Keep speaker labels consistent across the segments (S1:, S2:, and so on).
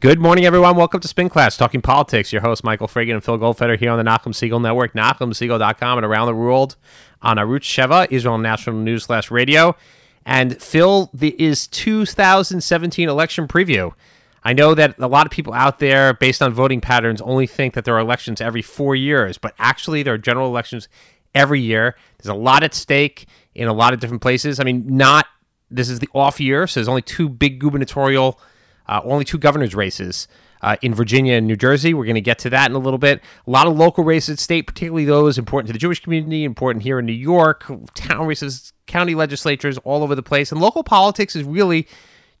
S1: Good morning, everyone. Welcome to Spin Class, talking politics. Your host, Michael Fragin and Phil Goldfeder here on the Nachum Segal Network, NachumSegal.com, and around the world on Arutz Sheva, Israel National News Slash Radio. And Phil, the is 2017 election preview. I know that a lot of people out there, based on voting patterns, only think that there are elections every four years, but actually, there are general elections every year. There's a lot at stake in a lot of different places. I mean, not this is the off year, so there's only two big gubernatorial uh, only two governors' races uh, in Virginia and New Jersey. We're going to get to that in a little bit. A lot of local races at state, particularly those important to the Jewish community, important here in New York, town races, county legislatures all over the place. And local politics is really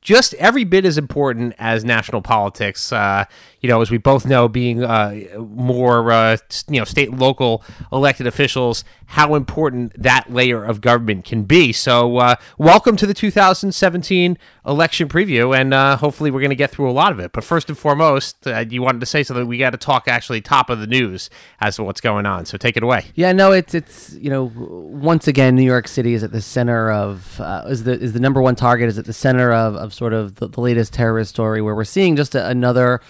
S1: just every bit as important as national politics. Uh, you know, as we both know, being uh, more uh, you know state and local elected officials, how important that layer of government can be. So, uh, welcome to the 2017 election preview, and uh, hopefully, we're going to get through a lot of it. But first and foremost, uh, you wanted to say something. We got to talk actually top of the news as to what's going on. So, take it away.
S2: Yeah, no, it's it's you know once again, New York City is at the center of is the is the number one target is at the center of, of sort of the, the latest terrorist story where we're seeing just a, another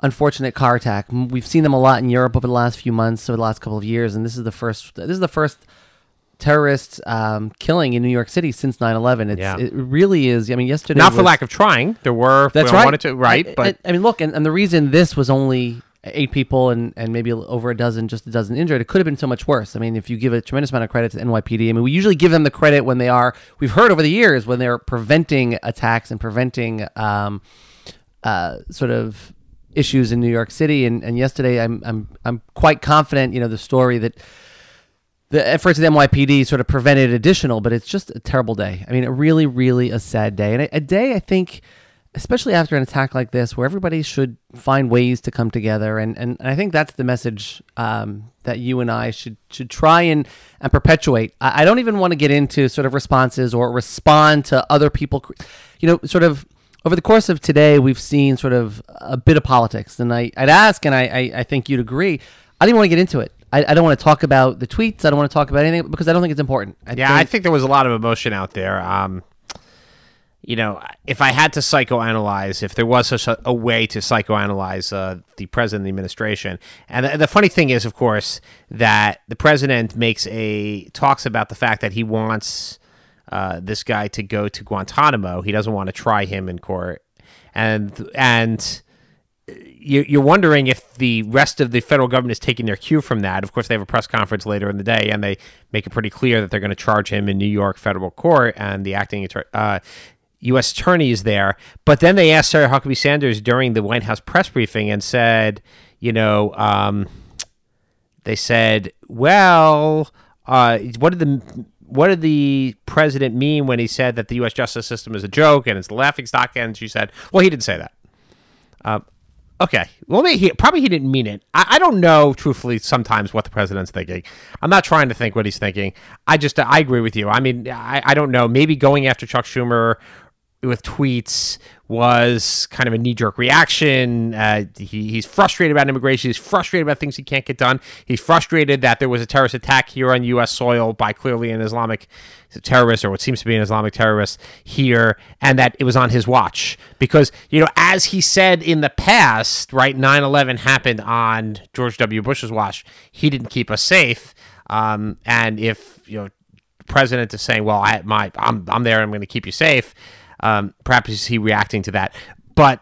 S2: unfortunate car attack. We've seen them a lot in Europe over the last few months, over the last couple of years, and this is the first. This is the first terrorist um, killing in New York City since 9/11. It's,
S1: Yeah.
S2: It really is. I mean, yesterday
S1: Not for lack of trying. There were
S2: That's right.
S1: Wanted to, right,
S2: I,
S1: but
S2: I, I mean, look, and, and the reason this was only eight people and, and maybe over a dozen, just a dozen injured, it could have been so much worse. I mean, if you give a tremendous amount of credit to NYPD, I mean, we usually give them the credit when they are. We've heard over the years when they're preventing attacks and preventing um, uh, sort of issues in New York City. And, and yesterday, I'm I'm I'm quite confident. You know, the story that the efforts of the NYPD sort of prevented additional, but it's just a terrible day. I mean, a really, really a sad day, and a, a day I think, especially after an attack like this, where everybody should find ways to come together, and and, and I think that's the message um, that you and I should should try and and perpetuate. I, I don't even want to get into sort of responses or respond to other people, you know, sort of. Over the course of today, we've seen sort of a bit of politics, and I, I'd ask, and I, I, I think you'd agree. I didn't want to get into it. I, I don't want to talk about the tweets. I don't want to talk about anything because I don't think it's important. I
S1: Yeah, I think there was a lot of emotion out there. Um, you know, if I had to psychoanalyze, if there was such a, a way to psychoanalyze uh, the president and the administration, and the, the funny thing is, of course, that the president makes a talks about the fact that he wants uh, this guy to go to Guantanamo. He doesn't want to try him in court, and and you- you're wondering if the rest of the federal government is taking their cue from that. Of course, they have a press conference later in the day, and they make it pretty clear that they're going to charge him in New York federal court, and the acting attorney. Uh, U.S. attorney is there, but then they asked Sarah Huckabee Sanders during the White House press briefing and said, you know, um, they said, well, uh, what did the what did the president mean when he said that the U.S. justice system is a joke and it's a laughing stock? And she said, well, he didn't say that. Uh, okay. Well, maybe he, probably he didn't mean it. I, I don't know, truthfully, sometimes what the president's thinking. I'm not trying to think what he's thinking. I just, I agree with you. I mean, I, I don't know. Maybe going after Chuck Schumer with tweets was kind of a knee jerk reaction. Uh, he, he's frustrated about immigration. He's frustrated about things he can't get done. He's frustrated that there was a terrorist attack here on U.S. soil by clearly an Islamic terrorist or what seems to be an Islamic terrorist here, and that it was on his watch. Because, you know, as he said in the past, right, 9 11 happened on George W. Bush's watch. He didn't keep us safe. Um, and if, you know, president is saying, "Well, I my I'm I'm there. I'm going to keep you safe." Um, perhaps is he reacting to that? But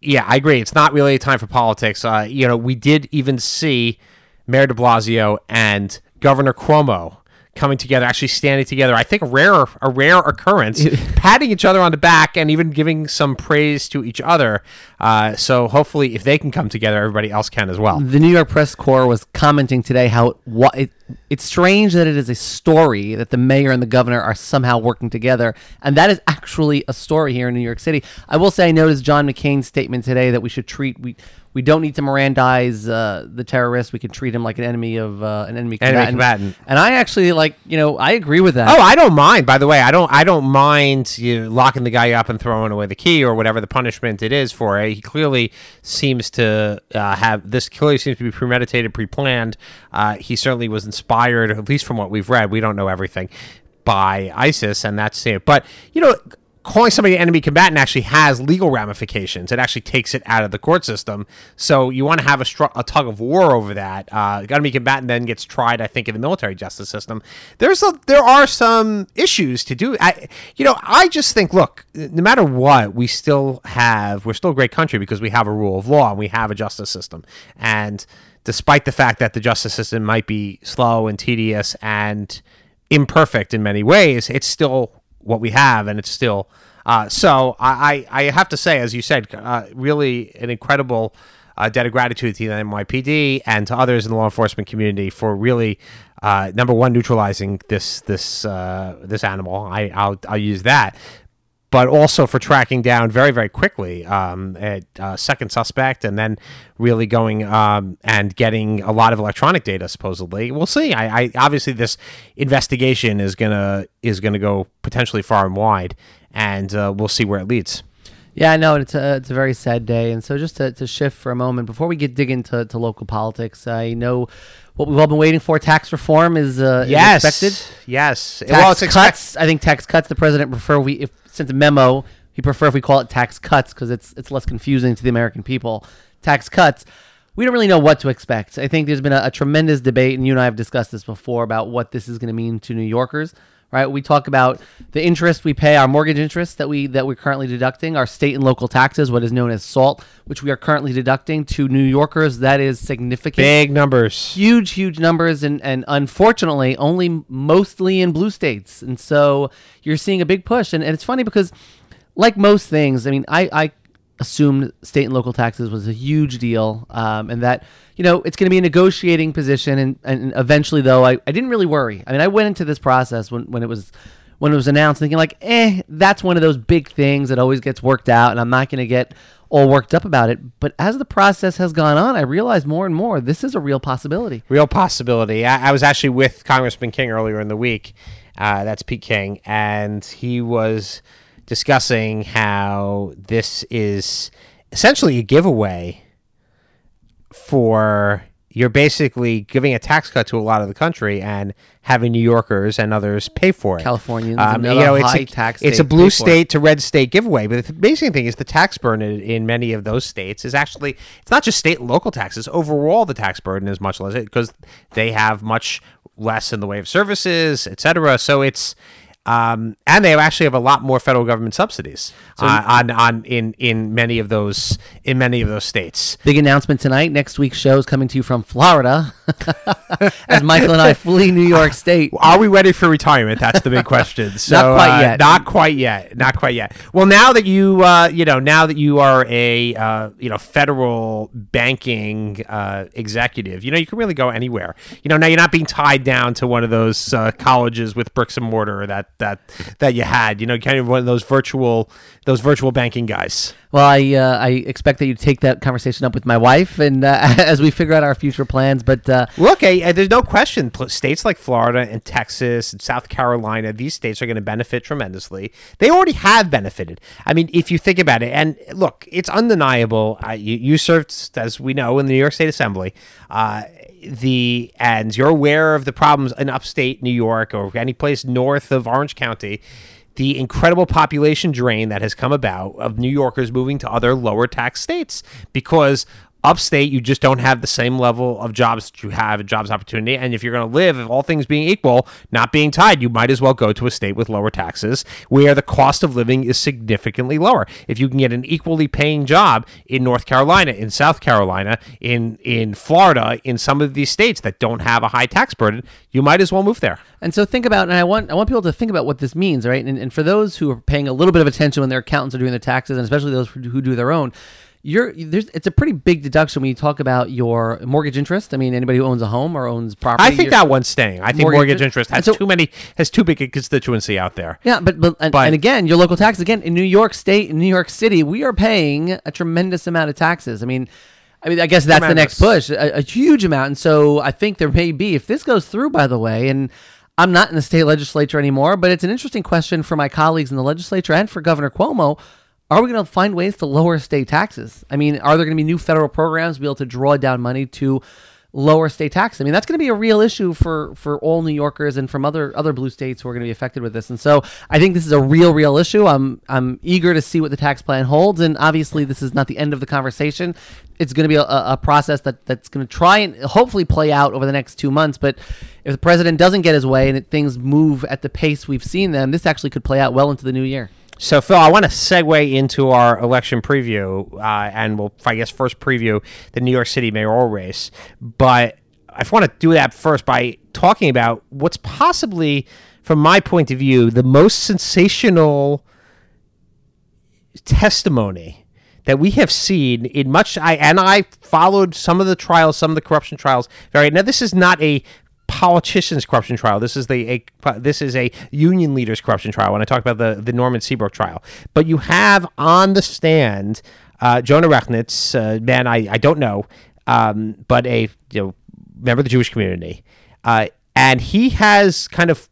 S1: yeah, I agree. It's not really a time for politics. Uh, you know, we did even see Mayor De Blasio and Governor Cuomo coming together, actually standing together. I think a rare a rare occurrence, patting each other on the back and even giving some praise to each other. Uh, so hopefully, if they can come together, everybody else can as well.
S2: the New York Press Corps was commenting today how what it, it's strange that it is a story that the mayor and the governor are somehow working together, and that is actually a story here in New York City. I will say I noticed John McCain's statement today that we should treat we we don't need to Mirandize uh, the terrorist. We can treat him like an enemy of uh, an enemy combatant.
S1: combatant.
S2: And I actually like you know I agree with that.
S1: Oh, I don't mind. By the way, I don't. I don't mind you locking the guy up and throwing away the key or whatever the punishment it is for it. He clearly seems to uh, have this. Clearly seems to be premeditated, pre-planned. Uh, he certainly was inspired, at least from what we've read. We don't know everything by ISIS, and that's it. But you know, calling somebody an enemy combatant actually has legal ramifications. It actually takes it out of the court system. So you want to have a, str- a tug of war over that. Uh, enemy combatant then gets tried, I think, in the military justice system. There's a, there are some issues to do. I, you know, I just think, look, no matter what, we still have we're still a great country because we have a rule of law and we have a justice system. And despite the fact that the justice system might be slow and tedious and imperfect in many ways, it's still what we have, and it's still. Uh, so I, I have to say, as you said, uh, really an incredible uh, debt of gratitude to the NYPD and to others in the law enforcement community for really uh, number one neutralizing this this uh, this animal. I I'll, I'll use that, but also for tracking down very, very quickly um, a uh, second suspect, and then really going um, and getting a lot of electronic data. Supposedly, we'll see. I, I obviously this investigation is gonna is gonna go potentially far and wide, and uh, we'll see where it leads.
S2: Yeah, I know it's a it's a very sad day, and so just to, to shift for a moment before we get dig into to local politics, I know what we've all been waiting for. Tax reform is, uh,
S1: yes.
S2: is expected.
S1: Yes.
S2: Tax
S1: well, it's
S2: cuts. I think tax cuts. The president prefer we if sent a memo. He prefer if we call it tax cuts because it's it's less confusing to the American people. Tax cuts. We don't really know what to expect. I think there's been a, a tremendous debate, and you and I have discussed this before about what this is going to mean to New Yorkers right? We talk about the interest we pay, our mortgage interest that we that we're currently deducting, our state and local taxes, what is known as SALT, which we are currently deducting to New Yorkers. That is significant,
S1: big numbers,
S2: huge, huge numbers, and and unfortunately, only mostly in blue states. And so you're seeing a big push, and, and it's funny because, like most things, I mean, I I assumed state and local taxes was a huge deal, um, and that you know it's going to be a negotiating position. And, and eventually, though, I, I didn't really worry. I mean, I went into this process when, when it was when it was announced, thinking like, eh, that's one of those big things that always gets worked out, and I'm not going to get all worked up about it. But as the process has gone on, I realized more and more this is a real possibility.
S1: Real possibility. I, I was actually with Congressman King earlier in the week. Uh, that's Pete King, and he was discussing how this is essentially a giveaway for you're basically giving a tax cut to a lot of the country and having New Yorkers and others pay for it.
S2: Californians, um, you know, it's a, tax
S1: it's a blue state to red state giveaway. But the amazing thing is the tax burden in, in, many of those states is actually it's not just state and local taxes. Overall, the tax burden is much less because they have much less in the way of services, etc. So it's um, and they actually have a lot more federal government subsidies so, uh, on on in in many of those in many of those states.
S2: Big announcement tonight. Next week's show is coming to you from Florida, as Michael and I flee New York State.
S1: Are we ready for retirement? That's the big question. So,
S2: not quite uh, yet.
S1: Not quite yet. Not quite yet. Well, now that you uh, you know now that you are a uh, you know federal banking uh, executive, you know you can really go anywhere. You know now you're not being tied down to one of those uh, colleges with bricks and mortar that that that you had. You know, kind of one of those virtual those virtual banking guys.
S2: Well, I uh, I expect that you take that conversation up with my wife, and uh, as we figure out our future plans. But uh,
S1: look, eh, there's no question. States like Florida and Texas and South Carolina, these states are going to benefit tremendously. They already have benefited. I mean, if you think about it, and look, it's undeniable. you, you served, as we know, in the New York State Assembly. The and you're aware of the problems in upstate New York or any place north of Orange County, the incredible population drain that has come about of New Yorkers moving to other lower tax states because upstate you just don't have the same level of jobs that you have a jobs opportunity. And if you're going to live if all things being equal not being tied you might as well go to a state with lower taxes where the cost of living is significantly lower. If you can get an equally paying job in north carolina in south carolina in in florida in some of these states that don't have a high tax burden you might as well move there.
S2: And so think about and i want i want people to think about what this means right? And, and for those who are paying a little bit of attention when their accountants are doing their taxes and especially those who do their own you're there's it's a pretty big deduction when you talk about your mortgage interest. I mean, anybody who owns a home or owns property.
S1: I think that one's staying. I think mortgage, mortgage interest has so, too many has too big a constituency out there.
S2: Yeah, but but and, but and, again, your local tax again in New York State, in New York City, we are paying a tremendous amount of taxes. I mean. I mean, I guess that's tremendous. the next push, a, a huge amount. And so I think there may be, if this goes through, by the way, and I'm not in the state legislature anymore, but it's an interesting question for my colleagues in the legislature and for Governor Cuomo are we going to find ways to lower state taxes? I mean, are there going to be new federal programs to be able to draw down money to lower state taxes. I mean, that's going to be a real issue for for all New Yorkers and from other other blue states who are going to be affected with this. And so, I think this is a real real issue. I'm I'm eager to see what the tax plan holds. And obviously, this is not the end of the conversation. It's going to be a, a process that that's going to try and hopefully play out over the next two months. But if the president doesn't get his way and things move at the pace we've seen them, this actually could play out well into the new year.
S1: So, Phil, I want to segue into our election preview, uh, and we'll, I guess, first preview the New York City mayoral race. But I want to do that first by talking about what's possibly, from my point of view, the most sensational testimony that we have seen in much I and I followed some of the trials, some of the corruption trials. Very now, this is not a politicians corruption trial. This is the a this is a union leaders corruption trial. When I talk about the the Norman Seabrook trial, but you have on the stand uh, Jonah Rechnitz, uh, man, I, I don't know, um, but a you know member of the Jewish community, uh, and he has kind of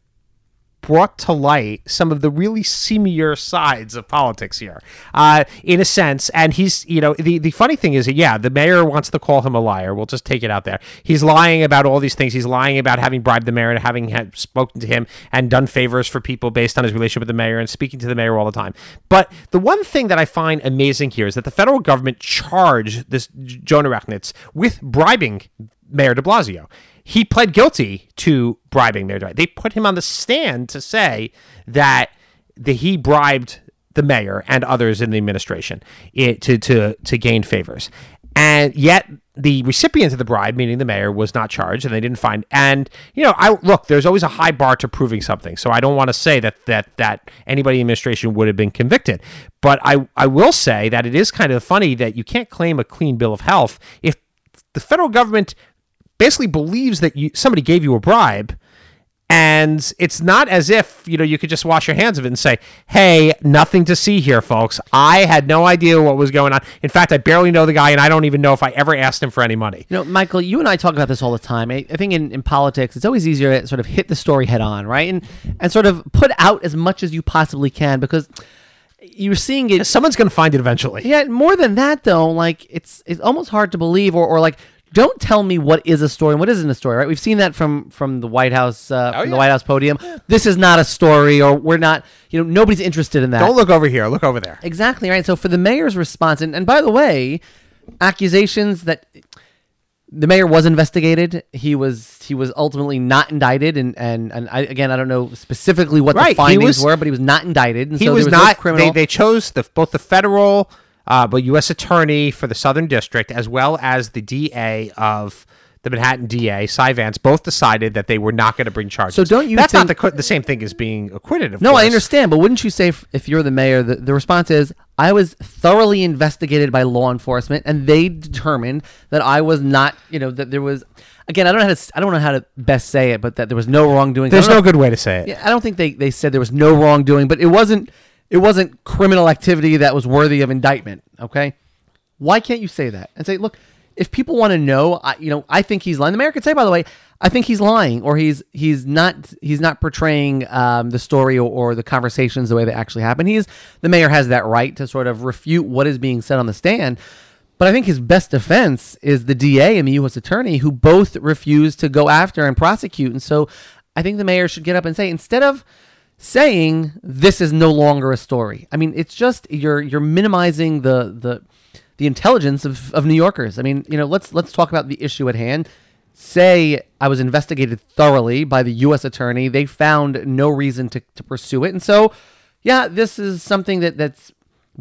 S1: brought to light some of the really seamier sides of politics here, uh, in a sense. And he's, you know, the, the funny thing is, yeah, the mayor wants to call him a liar. We'll just take it out there. He's lying about all these things. He's lying about having bribed the mayor and having spoken to him and done favors for people based on his relationship with the mayor and speaking to the mayor all the time. But the one thing that I find amazing here is that the federal government charged this Jonah Rechnitz with bribing Mayor de Blasio he pled guilty to bribing Mayor Dwight. They put him on the stand to say that the, he bribed the mayor and others in the administration it, to, to, to gain favors. And yet the recipient of the bribe, meaning the mayor, was not charged, and they didn't find. And you know, I look. There's always a high bar to proving something, so I don't want to say that that that anybody in the administration would have been convicted. But I I will say that it is kind of funny that you can't claim a clean bill of health if the federal government basically believes that you somebody gave you a bribe and it's not as if you know you could just wash your hands of it and say hey nothing to see here folks. I had no idea what was going on. In fact i barely know the guy and i don't even know if i ever asked him for any money.
S2: You know michael you and i talk about this all the time. I, I think in, in politics it's always easier to sort of hit the story head on right? And and sort of put out as much as you possibly can because you're seeing it
S1: someone's going to find it eventually.
S2: Yeah more than that though like it's it's almost hard to believe or, or like don't tell me what is a story and what isn't a story, right? We've seen that from from the White House uh, oh, from yeah. the White House podium. This is not a story, or we're not. You know, nobody's interested in that.
S1: Don't look over here. Look over there.
S2: Exactly right. So for the mayor's response, and, and by the way, accusations that the mayor was investigated. He was he was ultimately not indicted, and and, and I, again, I don't know specifically what right. the findings was, were, but he was not indicted. And
S1: he
S2: so
S1: was, was, not. No criminal. They, they chose the both the federal uh, but U.S. Attorney for the Southern District, as well as the DA of the Manhattan DA, Cy Vance, both decided that they were not going to bring charges.
S2: So don't you?
S1: That's
S2: think...
S1: not the the same thing as being acquitted.
S2: Of no,
S1: course.
S2: I understand, but wouldn't you say if, if you're the mayor, the, the response is, I was thoroughly investigated by law enforcement, and they determined that I was not, you know, that there was. Again, I don't know how to. I don't know how to best say it, but that there was no wrongdoing.
S1: There's no good way to say it.
S2: Yeah, I don't think they, they said there was no wrongdoing, but it wasn't it wasn't criminal activity that was worthy of indictment. Okay, why can't you say that and say, look, if people want to know, I, you know, I think he's lying. The mayor could say, by the way, I think he's lying, or he's he's not he's not portraying um, the story or, or, the conversations the way they actually happen. He's the mayor has that right to sort of refute what is being said on the stand. But I think his best defense is the DA and the U.S. attorney, who both refuse to go after and prosecute. And so, I think the mayor should get up and say, instead of saying this is no longer a story. I mean, it's just you're you're minimizing the the the intelligence of, of New Yorkers. I mean, you know, let's let's talk about the issue at hand. Say I was investigated thoroughly by the U.S. attorney. They found no reason to, to pursue it, and so yeah, this is something that that's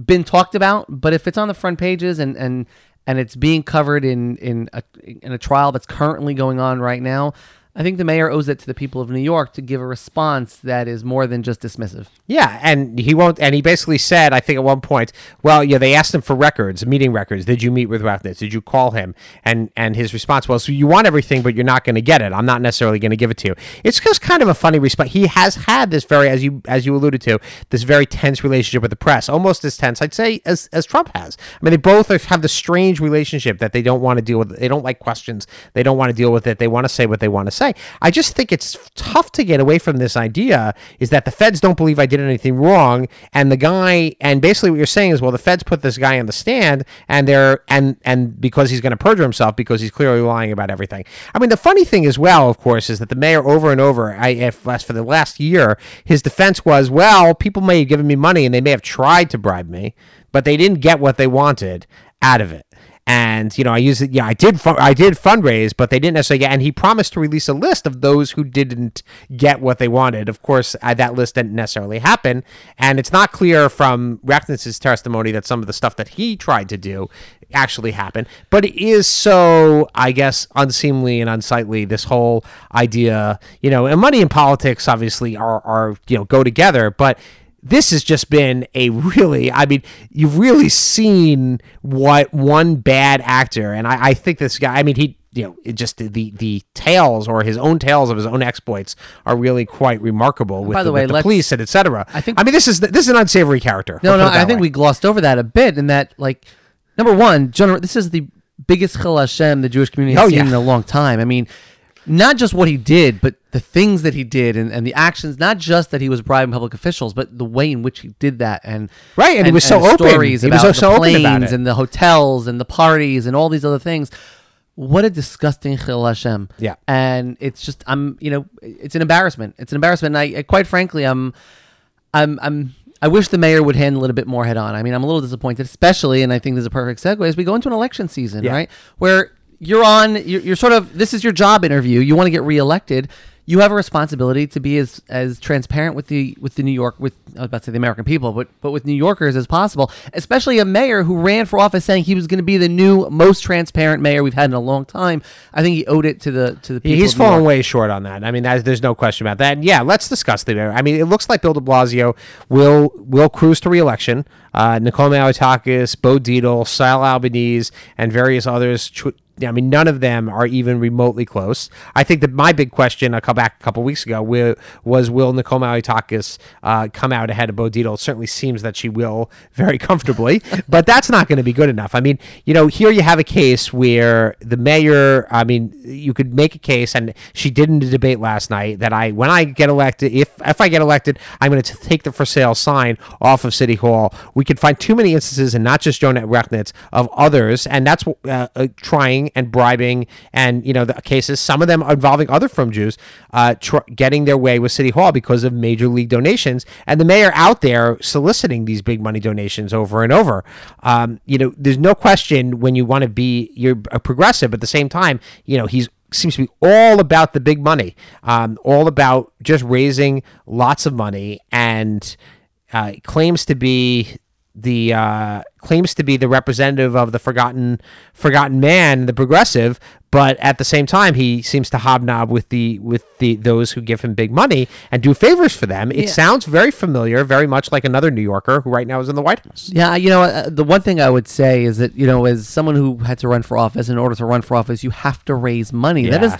S2: been talked about. But if it's on the front pages and and and it's being covered in in a, in a trial that's currently going on right now, I think the mayor owes it to the people of New York to give a response that is more than just dismissive.
S1: Yeah, and he won't. And he basically said, I think at one point, well, yeah, they asked him for records, meeting records. Did you meet with Rechnitz? Did you call him? And and his response was, so you want everything, but you're not going to get it. I'm not necessarily going to give it to you. It's just kind of a funny response. He has had this very, as you as you alluded to, this very tense relationship with the press, almost as tense, I'd say, as as Trump has. I mean, they both have the strange relationship that they don't want to deal with. They don't like questions. They don't want to deal with it. They want to say what they want to say. Say. I just think it's tough to get away from this idea is that the feds don't believe I did anything wrong, and the guy, and basically what you're saying is, well, the feds put this guy on the stand, and they're and and because he's going to perjure himself because he's clearly lying about everything. I mean, the funny thing as well, of course, is that the mayor over and over, I if for the last year, his defense was, well, people may have given me money and they may have tried to bribe me, but they didn't get what they wanted out of it and you know I use it. Yeah, I did. I did fundraise, but they didn't necessarily get. And he promised to release a list of those who didn't get what they wanted. Of course, uh, that list didn't necessarily happen, and it's not clear from Rechnitz' testimony that some of the stuff that he tried to do actually happened. But it is so, I guess, unseemly and unsightly. This whole idea, you know, and money and politics obviously are are you know go together, but this has just been a really i mean you've really seen what one bad actor and i, I think this guy i mean he you know it just the the tales or his own tales of his own exploits are really quite remarkable with
S2: By the
S1: the,
S2: way,
S1: with the police and etc
S2: I think-
S1: i mean this is this is an unsavory character
S2: No, no, I think
S1: way.
S2: we glossed over that a bit in that, like, number one, John, this is the biggest Chil Hashem the Jewish community has
S1: Oh,
S2: seen
S1: yeah.
S2: in a long time. I mean, not just what he did, but the things that he did and, and the actions, not just that he was bribing public officials, but the way in which he did that. And
S1: Right, and he was so open.
S2: Stories
S1: He was
S2: about
S1: so-
S2: the
S1: so open
S2: planes
S1: about it.
S2: and the hotels and the parties and all these other things. What a disgusting Chil Hashem.
S1: Yeah.
S2: And it's just, I'm, you know, it's an embarrassment. It's an embarrassment. And I, I quite frankly, I'm, I'm, I'm, I wish the mayor would handle it a bit more head on. I mean, I'm a little disappointed, especially, and I think this is a perfect segue as we go into an election season,
S1: Yeah.
S2: right? Where you're on, you're, you're sort of, this is your job interview. You want to get reelected. You have a responsibility to be as as transparent with the with the New York with I was about to say the American people, but but with New Yorkers as possible. Especially a mayor who ran for office saying he was going to be the new most transparent mayor we've had in a long time. I think he owed it to the to the people.
S1: He's fallen way short on that. I mean, that, there's no question about that. And yeah, let's discuss the mayor. I mean, it looks like Bill De Blasio will will cruise to reelection. Uh, Nicole Malliotakis, Bo Dietl, Sal Albanese, and various others. I mean, none of them are even remotely close. I think that my big question, I come back a couple weeks ago, was will Nicole Malliotakis uh, come out ahead of Bo Dietl? It certainly seems that she will very comfortably, but that's not going to be good enough. I mean, you know, here you have a case where the mayor, I mean, you could make a case, and she did in the debate last night that I, when I get elected, if if I get elected, I'm going to take the for sale sign off of City Hall. We could find too many instances, and not just Jonah Rechnitz, of others, and that's uh, uh, trying and bribing, and you know, the cases, some of them involving other from Jews, uh, tr- getting their way with City Hall because of major league donations, and the mayor out there soliciting these big money donations over and over. Um, you know, there's no question when you want to be you're a progressive, but at the same time, you know, he's seems to be all about the big money, um, all about just raising lots of money, and uh, claims to be the uh, claims to be the representative of the forgotten forgotten man, the progressive. But at the same time, he seems to hobnob with the with the those who give him big money and do favors for them. It
S2: Yeah.
S1: sounds very familiar, very much like another New Yorker who right now is in the White House.
S2: Yeah, you know, uh, the one thing I would say is that, you know, as someone who had to run for office, in order to run for office, you have to raise money. That is,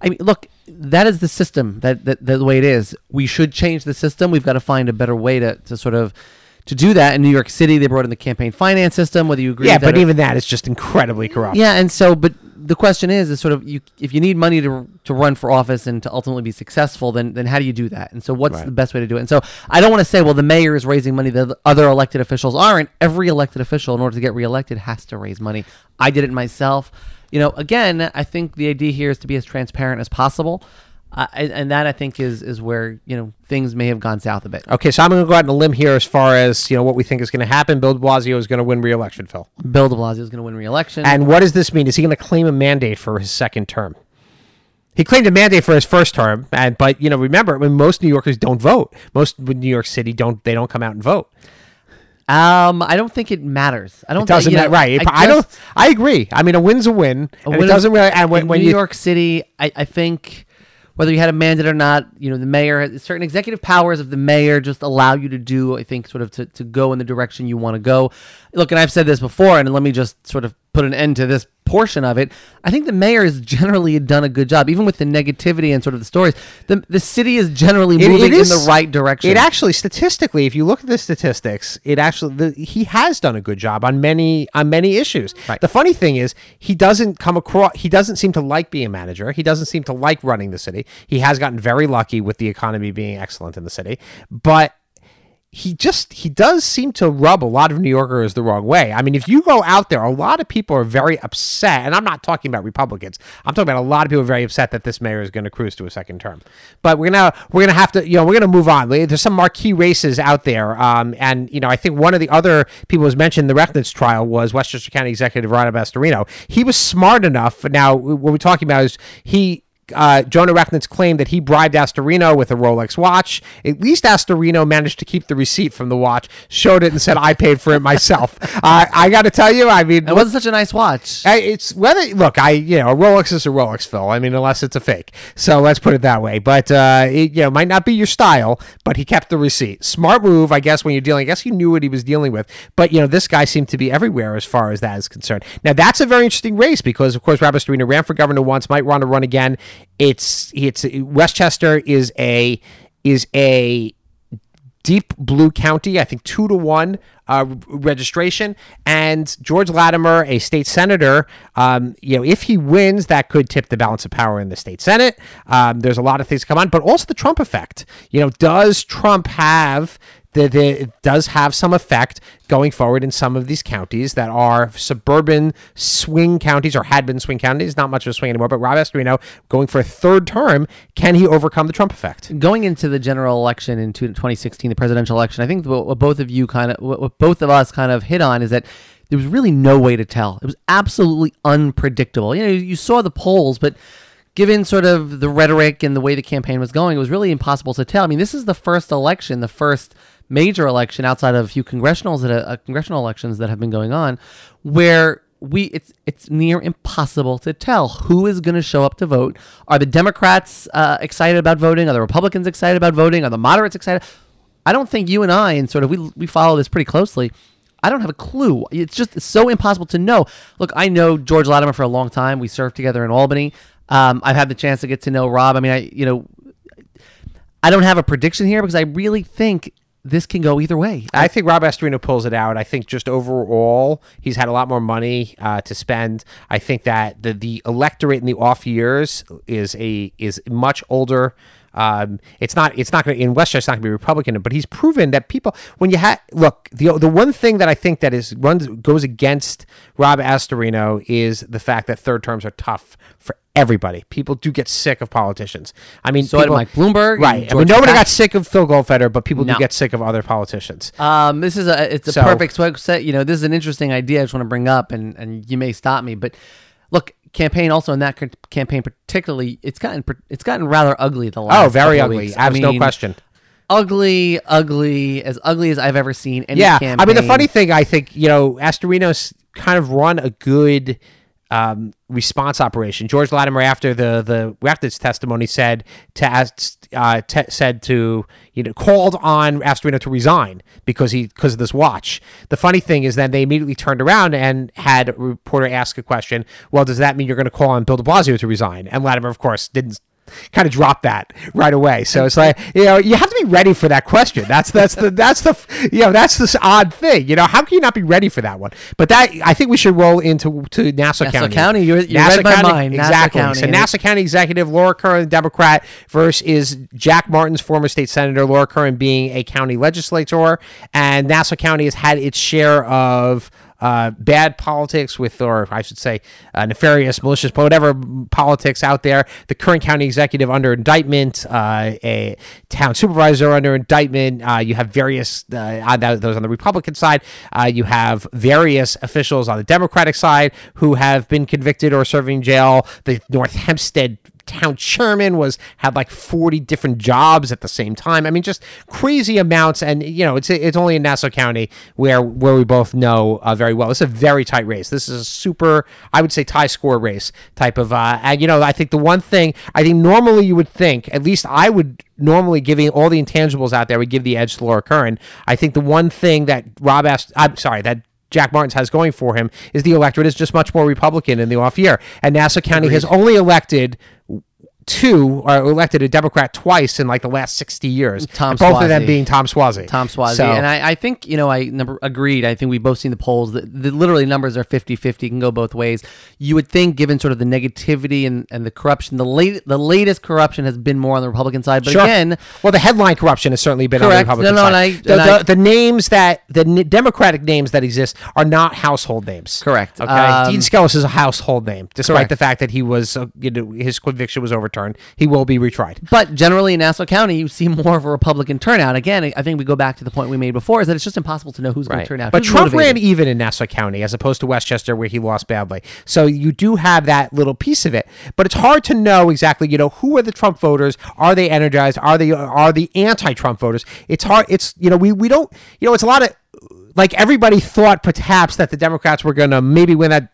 S2: I mean, look, that is the system, that, that, that the way it is. We should change the system. We've got to find a better way to, to sort of to do that. In New York City, they brought in the campaign finance system, whether you agree
S1: Yeah,
S2: with that
S1: but
S2: or-
S1: even that is just incredibly corrupt.
S2: yeah, and so, but the question is, is sort of you if you need money to to run for office and to ultimately be successful, then then how do you do that? And so, what's
S1: Right.
S2: the best way to do it? And so, I don't want to say, well, the mayor is raising money that the other elected officials aren't. Every elected official, in order to get reelected, has to raise money. I did it myself. You know, again, I think the idea here is to be as transparent as possible. Uh, and, and that I think is is where you know things may have gone south a bit.
S1: Okay, so I'm going to go out on a limb here as far as you know what we think is going to happen. Bill De Blasio is going to win re-election, Phil.
S2: Bill De Blasio is going to win re-election.
S1: And what does this mean? Is he going to claim a mandate for his second term? He claimed a mandate for his first term, and but you know, remember, mean, most New Yorkers don't vote. Most New York City don't they don't come out and vote.
S2: um, I don't think it matters. I don't.
S1: It doesn't matter, right? I,
S2: I
S1: don't. I agree. I mean, a win's a win.
S2: A
S1: and
S2: win
S1: it doesn't really. And when,
S2: in
S1: when
S2: New
S1: you
S2: York City, I, I think whether you had a mandate or not, you know, the mayor certain executive powers of the mayor just allow you to do, I think, sort of to, to go in the direction you want to go. Look, and I've said this before, and let me just sort of put an end to this portion of it. I think the mayor has generally done a good job, even with the negativity and sort of the stories. The the city is generally
S1: It-
S2: moving
S1: it is-
S2: in the right direction.
S1: It actually, statistically, if you look at the statistics, it actually the, he has done a good job on many on many issues.
S2: Right.
S1: The funny thing is, he doesn't come across. He doesn't seem to like being a manager. He doesn't seem to like running the city. He has gotten very lucky with the economy being excellent in the city, but he just he does seem to rub a lot of New Yorkers the wrong way. I mean, if you go out there, a lot of people are very upset, and I'm not talking about Republicans. I'm talking about a lot of people very upset that this mayor is going to cruise to a second term. But we're gonna we're gonna have to you know we're gonna move on. There's some marquee races out there, um, and you know I think one of the other people was mentioned the Rechnitz trial was Westchester County Executive Rob Astorino. He was smart enough. Now what we're talking about is he uh, Jonah Rechnitz claimed that he bribed Astorino with a Rolex watch. At least Astorino managed to keep the receipt from the watch, showed it, and said, "I paid for it myself." uh, I got to tell you, I mean,
S2: it wasn't such a nice watch.
S1: I- it's whether look, I you know, a Rolex is a Rolex, Phil. I mean, unless it's a fake. So let's put it that way. But uh, it, you know, might not be your style, but he kept the receipt. Smart move, I guess. When you're dealing, I guess he knew what he was dealing with. But you know, this guy seemed to be everywhere as far as that is concerned. Now that's a very interesting race because, of course, Rob Astorino ran for governor once, might want to run again. It's it's Westchester is a is a deep blue county. I think two to one uh, registration. And George Latimer, a state senator, um, you know, if he wins, that could tip the balance of power in the state senate. Um, there's a lot of things come on, but also the Trump effect. You know, does Trump have the it does have some effect going forward in some of these counties that are suburban swing counties or had been swing counties. Not much of a swing anymore, but Rob Astorino going for a third term, can he overcome the Trump effect?
S2: going into the general election in 2016, the presidential election, I think what, both of you kind of, what both of us kind of hit on is that there was really no way to tell. It was absolutely unpredictable. You know, you saw the polls, but given sort of the rhetoric and the way the campaign was going, it was really impossible to tell. I mean, this is the first election, the first major election outside of a few congressionals that uh, congressional elections that have been going on, where we it's it's near impossible to tell who is going to show up to vote. Are the Democrats uh, excited about voting? Are the Republicans excited about voting? Are the moderates excited? I don't think you and I, and sort of we we follow this pretty closely. I don't have a clue. It's just so impossible to know. Look, I know George Latimer for a long time. We served together in Albany. Um, I've had the chance to get to know Rob. I mean, I you know, I don't have a prediction here because I really think this can go either way.
S1: I think Rob Astorino pulls it out. I think just overall, he's had a lot more money uh, to spend. I think that the the electorate in the off years is a is much older. Um, it's not. It's not going in Westchester. It's not going to be Republican, but he's proven that people. When you have look, the the one thing that I think that is runs goes against Rob Astorino is the fact that third terms are tough for everybody. People do get sick of politicians. I mean,
S2: So
S1: people,
S2: Mike Bloomberg
S1: right? I mean, nobody got sick of Phil Goldfeder, but people
S2: No.
S1: do get sick of other politicians.
S2: Um, this is a it's a
S1: So-
S2: perfect set. You know, this is an interesting idea. I just want to bring up, and and you may stop me, but look, campaign also in that campaign particularly, it's gotten it's gotten rather ugly the last.
S1: Oh, very ugly.
S2: weeks.
S1: Abs, no question.
S2: Ugly, ugly, as ugly as I've ever seen any
S1: Yeah,
S2: campaign.
S1: I mean the funny thing, I think you know Astorino's kind of run a good um, response operation. George Latimer, after the the after his testimony, said to ask, uh, te- said to you know called on Astorino to resign because he because of this watch. The funny thing is then they immediately turned around and had a reporter ask a question. Well, does that mean you're going to call on Bill De Blasio to resign? And Latimer, of course, didn't kind of drop that right away. So it's like you know you have to be ready for that question. That's that's the that's the you know that's this odd thing. You know how can you not be ready for that one? But that I think we should roll into to Nassau, County.
S2: Nassau
S1: County.
S2: County, you- you read my mind, Nassau
S1: exactly.
S2: County.
S1: So Nassau County Executive Laura Curran, Democrat, versus is Jack Martins former state senator Laura Curran being a county legislator, and Nassau County has had its share of uh, bad politics with, or I should say, uh, nefarious, malicious, whatever politics out there. The current county executive under indictment, uh, a town supervisor under indictment. Uh, you have various uh, those on the Republican side. Uh, you have various officials on the Democratic side who have been convicted or serving jail. The North Hempstead town chairman was had like 40 different jobs at the same time. I mean, just crazy amounts. And you know, it's it's only in Nassau County where where we both know uh, very well. It's a very tight race. This is a super, I would say, tie score race type of. Uh, and you know, I think the one thing I think normally you would think, at least I would normally giving all the intangibles out there would give the edge to Laura Curran. I think the one thing that Rob asked, I'm sorry, that Jack Martins has going for him is the electorate is just much more Republican in the off year, and Nassau County has only elected two or elected a Democrat twice in like the last sixty years.
S2: Tom
S1: both of them being Tom Suozzi.
S2: Tom Suozzi.
S1: So-
S2: and I, I think, you know, I number agreed. I think we've both seen the polls. The, the literally numbers are 50-50, can go both ways. You would think, given sort of the negativity and, and the corruption, the late the latest corruption has been more on the Republican side. But
S1: Sure.
S2: again,
S1: well, the headline corruption has certainly been on the Republican
S2: No, no,
S1: side.
S2: and I-
S1: the,
S2: and
S1: the,
S2: I-
S1: the names that the n- Democratic names that exist are not household names.
S2: Correct.
S1: Okay,
S2: Um,
S1: Dean Skelos is a household name, despite
S2: Correct.
S1: the fact that he was, uh, you know, his conviction was overturned. He will be retried.
S2: But generally in Nassau County, you see more of a Republican turnout. Again, I think we go back to the point we made before: is that it's just impossible to know who's going to turn out.
S1: But
S2: who's
S1: Trump
S2: motivated.
S1: ran even in Nassau County as opposed to Westchester where he lost badly. So you do have that little piece of it. But it's hard to know exactly, you know, who are the Trump voters? Are they energized? Are they are the anti-Trump voters? It's hard it's you know, we we don't you know, it's a lot of like everybody thought perhaps that the Democrats were going to maybe win that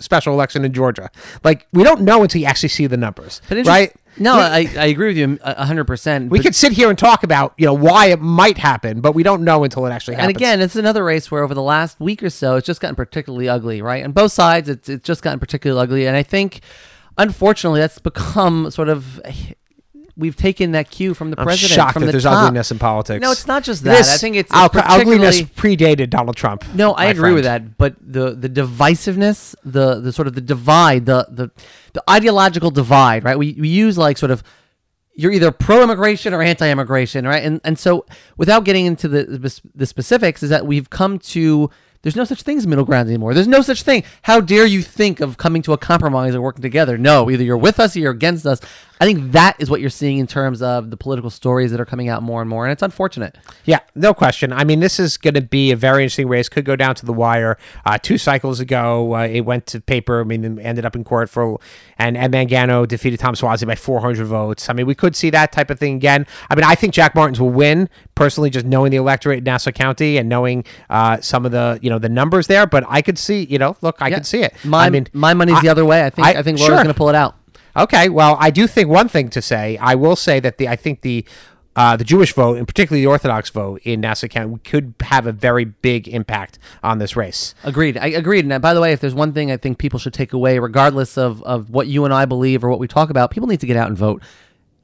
S1: special election in Georgia. Like we don't know until you actually see the numbers, right?
S2: No,
S1: We-
S2: I, I agree with you a hundred percent.
S1: we could sit here and talk about you know why it might happen, but we don't know until it actually happens.
S2: And again, it's another race where over the last week or so, it's just gotten particularly ugly, right? On both sides, it's it's just gotten particularly ugly, and I think, unfortunately, that's become sort of. We've taken that cue from the
S1: I'm
S2: president.
S1: shocked
S2: from
S1: that
S2: the
S1: there's
S2: top.
S1: ugliness in politics.
S2: No, it's not just
S1: that.
S2: that.
S1: is-
S2: I think it's, it's
S1: ugliness predated Donald Trump.
S2: No, I agree with that, but the the divisiveness, the the sort of the divide, the the the ideological divide, right? We we use like sort of you're either pro immigration or anti immigration, right? And and so without getting into the the the specifics, is that we've come to there's no such thing as middle ground anymore. There's no such thing. How dare you think of coming to a compromise or working together? No, either you're with us or you're against us. I think that is what you're seeing in terms of the political stories that are coming out more and more, and it's unfortunate.
S1: Yeah, no question. I mean, this is going to be a very interesting race. Could go down to the wire. Uh, two cycles ago, uh, it went to paper. I mean, it ended up in court for, and Ed Mangano defeated Tom Suozzi by 400 votes. I mean, we could see that type of thing again. I mean, I think Jack Martins will win. Personally, just knowing the electorate in Nassau County and knowing uh, some of the you know the numbers there, but I could see you know, look, I
S2: Yeah.
S1: could see it.
S2: My
S1: I mean,
S2: my money's
S1: I-
S2: the other way. I think I, think Laura's
S1: sure.
S2: going to pull it out.
S1: Okay, well, I do think one thing to say. I will say that the I think the uh, the Jewish vote, and particularly the Orthodox vote in Nassau County, could have a very big impact on this race.
S2: Agreed. I agreed. And uh, by the way, if there's one thing I think people should take away, regardless of, of what you and I believe or what we talk about, people need to get out and vote.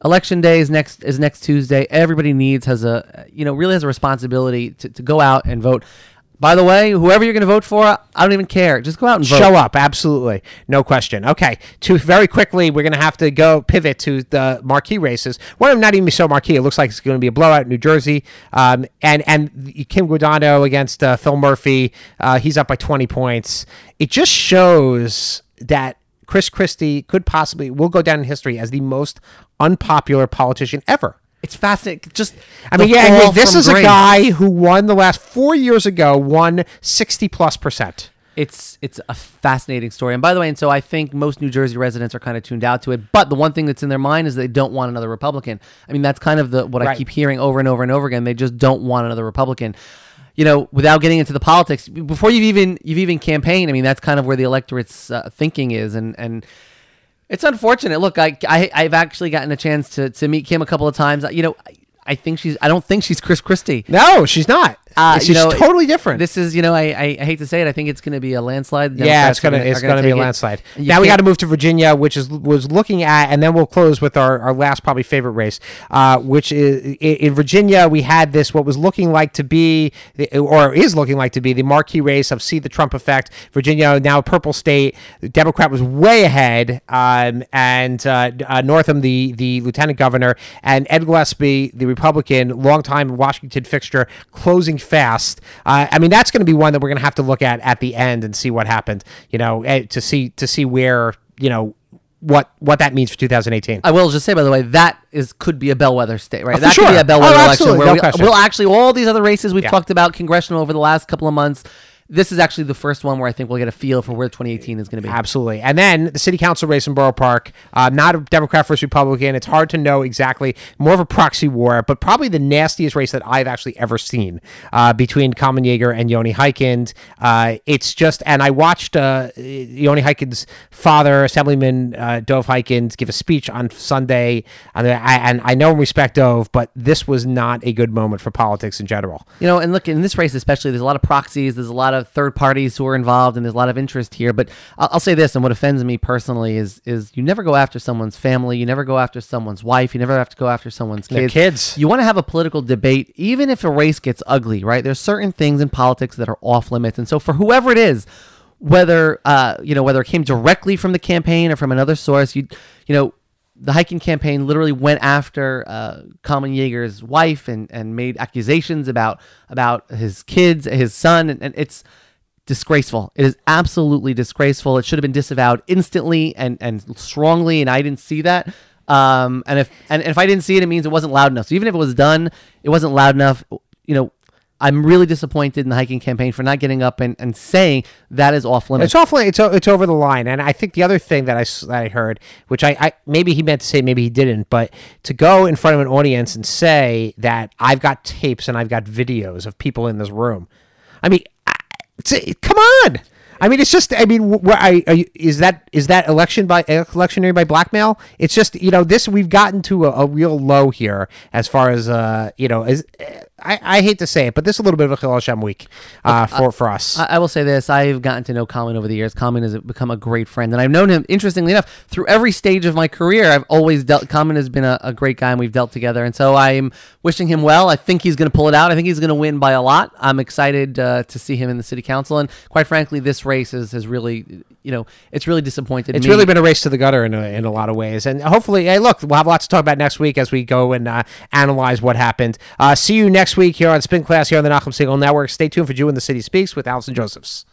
S2: Election day is next is next Tuesday. Everybody needs has a you know really has a responsibility to, to go out and vote. By the way, whoever you're going to vote for, I don't even care. Just go out and vote.
S1: Show up, absolutely, no question. Okay, to very quickly, we're going to have to go pivot to the marquee races. One of them not even so marquee. It looks like it's going to be a blowout in New Jersey, um, and and Kim Guadagno against uh, Phil Murphy. Uh, he's up by twenty points. It just shows that Chris Christie could possibly will go down in history as the most unpopular politician ever.
S2: It's fascinating. Just
S1: I mean, yeah, I mean, this is a guy who won the last four years ago, won sixty plus percent.
S2: it's it's a fascinating story. And by the way, and so I think most New Jersey residents are kind of tuned out to it. But the one thing that's in their mind is they don't want another Republican. I mean, that's kind of the what I keep hearing over and over and over again. They just don't want another Republican. You know, without getting into the politics, before you've even you've even campaigned. I mean, that's kind of where the electorate's uh, thinking is, and and it's unfortunate. Look, I, I I've actually gotten a chance to to meet Kim a couple of times. You know, I, I think she's. I don't think she's Chris Christie.
S1: No, she's not.
S2: Uh,
S1: she's
S2: you know,
S1: totally different.
S2: This is, you know, I, I, hate to say it. I think it's going to be a landslide.
S1: Yeah, it's gonna it's gonna be a landslide. Now we got to move to Virginia, which is was looking at, and then we'll close with our, our last probably favorite race, uh, which is in Virginia. We had this what was looking like to be, or is looking like to be, the marquee race of see the Trump effect. Virginia now a purple state. The Democrat was way ahead, um, and uh, uh, Northam, the the lieutenant governor, and Ed Gillespie, the Republican, longtime Washington fixture, closing fast. Uh, I mean, that's going to be one that we're going to have to look at at the end and see what happened. You know, eh, to see to see where you know what what that means for 2018.
S2: I will just say, by the way, that is could be a bellwether state, right?
S1: Oh,
S2: that could
S1: sure.
S2: be a bellwether
S1: Oh,
S2: election where
S1: No
S2: we, we'll actually all these other races we've
S1: Yeah.
S2: talked about congressional over the last couple of months. This is actually the first one where I think we'll get a feel for where 2018 is going to be.
S1: Absolutely. And then the city council race in Borough Park, uh, not a Democrat versus Republican. It's hard to know exactly. More of a proxy war, but probably the nastiest race that I've actually ever seen uh, between Kalman Yeger and Yoni Hikind. Uh, it's just, and I watched uh, Yoni Hikind's father, Assemblyman uh, Dov Hikind, give a speech on Sunday. And I, and I know and respect Dove, but this was not a good moment for politics in general.
S2: You know, and look in this race especially, there's a lot of proxies. There's a lot of third parties who are involved, and there's a lot of interest here. But I'll, I'll say this, and what offends me personally is is you never go after someone's family, you never go after someone's wife, you never have to go after someone's kids.
S1: kids.
S2: You want to have a political debate, even if a race gets ugly, right? There's certain things in politics that are off limits, and so for whoever it is, whether uh, you know whether it came directly from the campaign or from another source, you you know the Hikind campaign literally went after uh, Kalman Yeger's wife and, and made accusations about about his kids, his son, and, and it's disgraceful. It is absolutely disgraceful. It should have been disavowed instantly and, and strongly, and I didn't see that. Um, and if and if I didn't see it, it means it wasn't loud enough. So even if it was done, it wasn't loud enough. You know, I'm really disappointed in the Hikind campaign for not getting up and, and saying that is off limits.
S1: It's awfully it's it's over the line, and I think the other thing that I, that I heard, which I, I maybe he meant to say, maybe he didn't, but to go in front of an audience and say that I've got tapes and I've got videos of people in this room, I mean, come on. I mean, it's just. I mean, where I, you, is that is that election by electionary by blackmail? It's just you know this we've gotten to a, a real low here as far as uh you know as I, I hate to say it, but this is a little bit of a Chillul Hashem week uh, for for us.
S2: I, I will say this: I've gotten to know Kalman over the years. Kalman has become a great friend, and I've known him. Interestingly enough, through every stage of my career, I've always dealt. Kalman has been a, a great guy, and we've dealt together. And so I'm wishing him well. I think he's going to pull it out. I think he's going to win by a lot. I'm excited uh, to see him in the city council, and quite frankly, this race is, has really, you know, it's really disappointed
S1: It's
S2: me.
S1: really been a race to the gutter in a, in a lot of ways. And hopefully, hey, look, we'll have lots to talk about next week as we go and uh, analyze what happened. Uh, see you next week here on Spin Class here on the Nachum Segal Network. Stay tuned for Jew in the City Speaks with Allison Josephs.